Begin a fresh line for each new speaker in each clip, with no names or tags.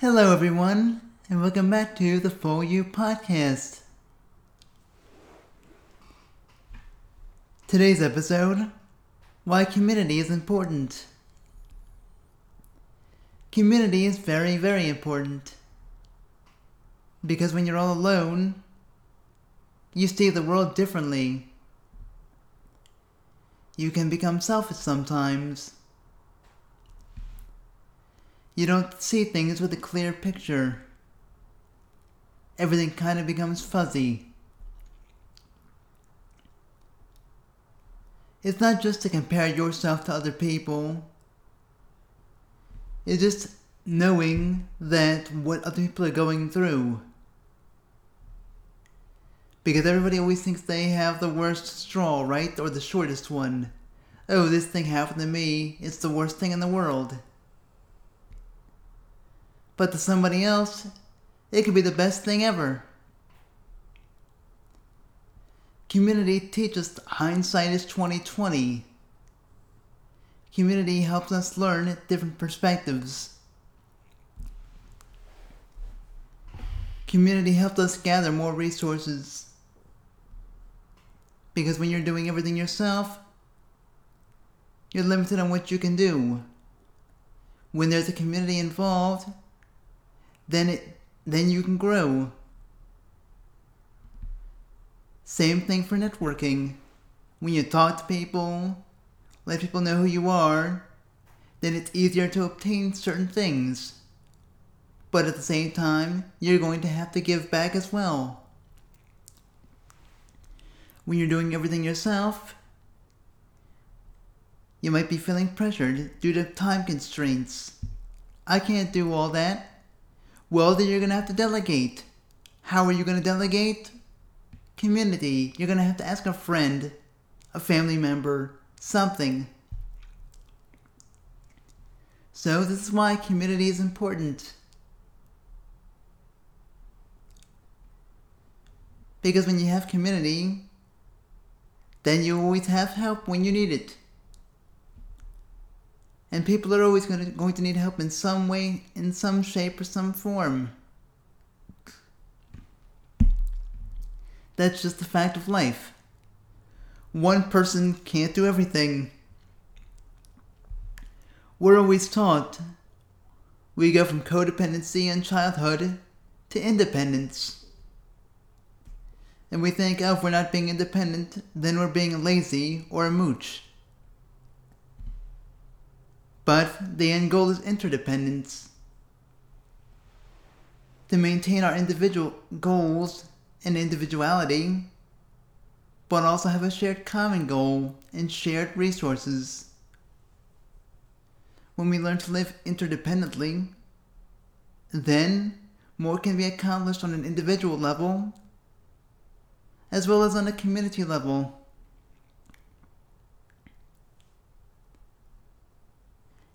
Hello, everyone, and welcome back to the For You podcast. Today's episode Why Community is Important. Community is very, very important. Because when you're all alone, you see the world differently. You can become selfish sometimes you don't see things with a clear picture. Everything kind of becomes fuzzy. It's not just to compare yourself to other people. It's just knowing that what other people are going through. Because everybody always thinks they have the worst straw, right? Or the shortest one. Oh, this thing happened to me. It's the worst thing in the world. But to somebody else, it could be the best thing ever. Community teaches hindsight is 2020. Community helps us learn different perspectives. Community helps us gather more resources. Because when you're doing everything yourself, you're limited on what you can do. When there's a community involved, then it then you can grow. Same thing for networking. When you talk to people, let people know who you are, then it's easier to obtain certain things. But at the same time, you're going to have to give back as well. When you're doing everything yourself, you might be feeling pressured due to time constraints. I can't do all that. Well, then you're going to have to delegate. How are you going to delegate? Community. You're going to have to ask a friend, a family member, something. So, this is why community is important. Because when you have community, then you always have help when you need it. And people are always going to, going to need help in some way, in some shape, or some form. That's just the fact of life. One person can't do everything. We're always taught we go from codependency in childhood to independence. And we think, oh, if we're not being independent, then we're being lazy or a mooch. But the end goal is interdependence. To maintain our individual goals and individuality, but also have a shared common goal and shared resources. When we learn to live interdependently, then more can be accomplished on an individual level as well as on a community level.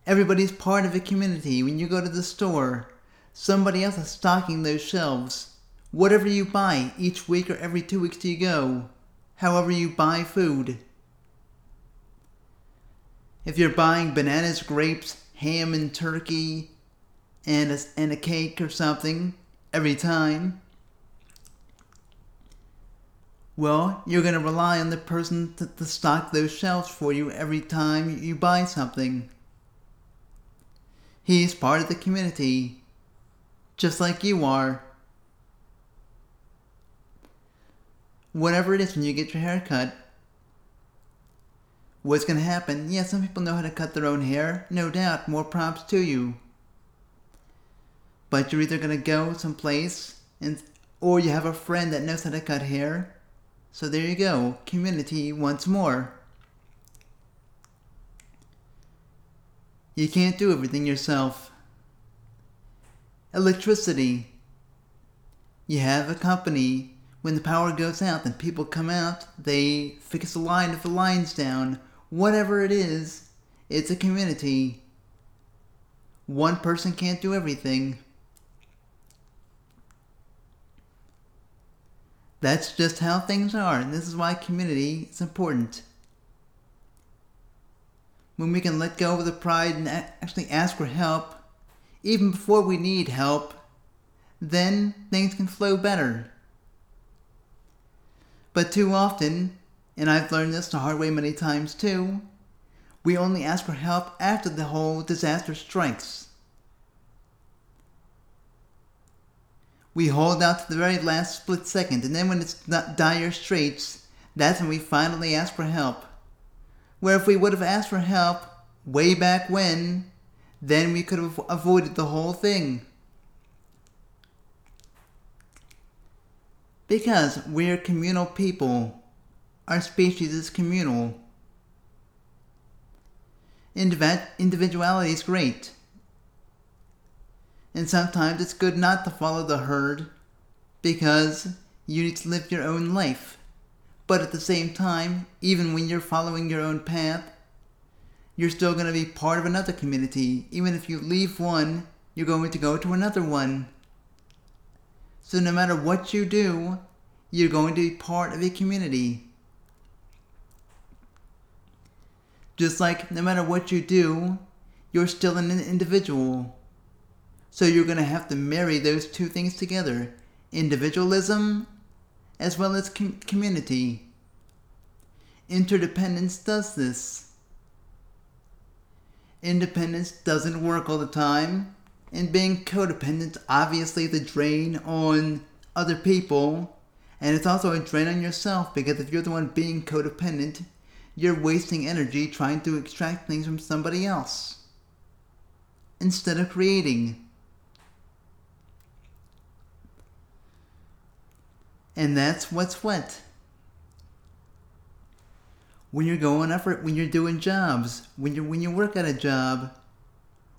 Everybody's part of a community. When you go to the store, somebody else is stocking those shelves. Whatever you buy, each week or every two weeks you go. However, you buy food. If you're buying bananas, grapes, ham, and turkey, and a, and a cake or something every time, well, you're going to rely on the person to, to stock those shelves for you every time you buy something. He's part of the community, just like you are. Whatever it is when you get your hair cut, what's going to happen? Yeah, some people know how to cut their own hair, no doubt, more props to you. But you're either going to go someplace and or you have a friend that knows how to cut hair. So there you go, community once more. You can't do everything yourself. Electricity. You have a company. When the power goes out, then people come out, they fix the line if the line's down. Whatever it is, it's a community. One person can't do everything. That's just how things are, and this is why community is important when we can let go of the pride and actually ask for help, even before we need help, then things can flow better. But too often, and I've learned this the hard way many times too, we only ask for help after the whole disaster strikes. We hold out to the very last split second, and then when it's dire straits, that's when we finally ask for help. Where if we would have asked for help way back when, then we could have avoided the whole thing. Because we're communal people. Our species is communal. Indiv- individuality is great. And sometimes it's good not to follow the herd because you need to live your own life. But at the same time, even when you're following your own path, you're still going to be part of another community. Even if you leave one, you're going to go to another one. So no matter what you do, you're going to be part of a community. Just like no matter what you do, you're still an individual. So you're going to have to marry those two things together individualism as well as com- community. Interdependence does this. Independence doesn't work all the time, and being codependent obviously the drain on other people, and it's also a drain on yourself because if you're the one being codependent, you're wasting energy trying to extract things from somebody else instead of creating. And that's what's what. When you're going up for, when you're doing jobs, when you when you work at a job,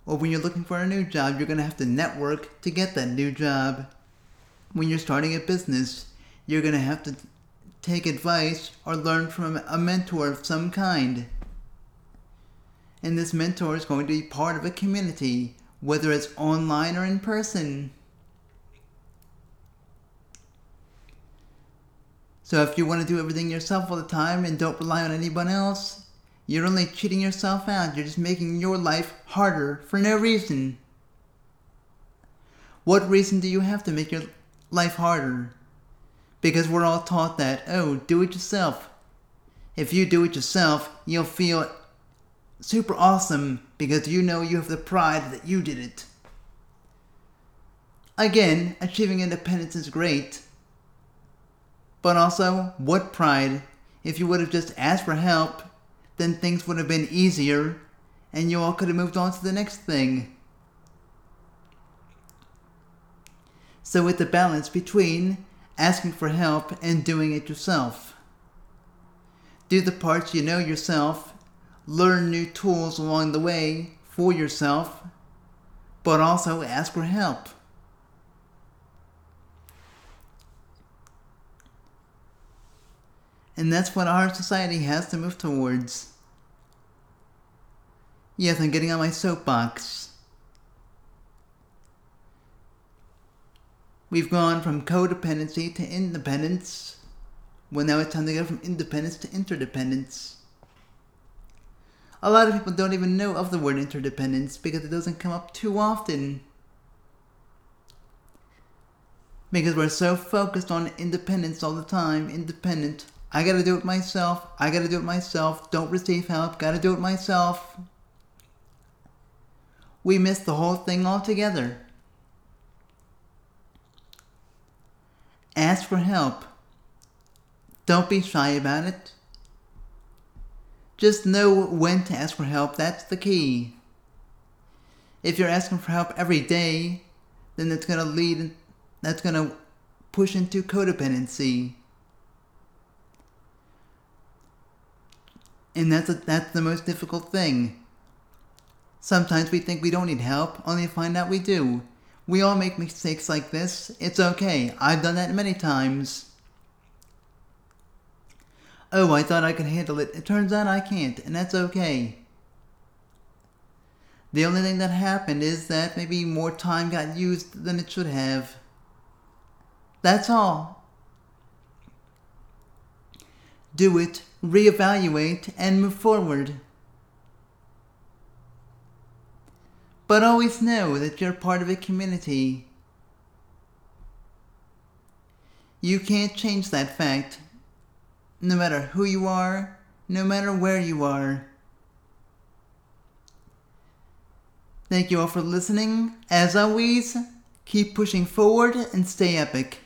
or when you're looking for a new job, you're gonna have to network to get that new job. When you're starting a business, you're gonna have to take advice or learn from a mentor of some kind. And this mentor is going to be part of a community, whether it's online or in person. So if you want to do everything yourself all the time and don't rely on anyone else, you're only cheating yourself out. You're just making your life harder for no reason. What reason do you have to make your life harder? Because we're all taught that, oh, do it yourself. If you do it yourself, you'll feel super awesome because you know you have the pride that you did it. Again, achieving independence is great, but also, what pride? If you would have just asked for help, then things would have been easier and you all could have moved on to the next thing. So, it's the balance between asking for help and doing it yourself. Do the parts you know yourself, learn new tools along the way for yourself, but also ask for help. And that's what our society has to move towards. Yes, I'm getting on my soapbox. We've gone from codependency to independence. Well, now it's time to go from independence to interdependence. A lot of people don't even know of the word interdependence because it doesn't come up too often. Because we're so focused on independence all the time, independent, I gotta do it myself. I gotta do it myself. Don't receive help. Gotta do it myself. We miss the whole thing altogether. Ask for help. Don't be shy about it. Just know when to ask for help. That's the key. If you're asking for help every day, then that's going to lead, that's going to push into codependency. And that's, a, that's the most difficult thing. Sometimes we think we don't need help, only to find out we do. We all make mistakes like this. It's okay. I've done that many times. Oh, I thought I could handle it. It turns out I can't, and that's okay. The only thing that happened is that maybe more time got used than it should have. That's all. Do it reevaluate, and move forward. But always know that you're part of a community. You can't change that fact, no matter who you are, no matter where you are. Thank you all for listening. As always, keep pushing forward and stay epic.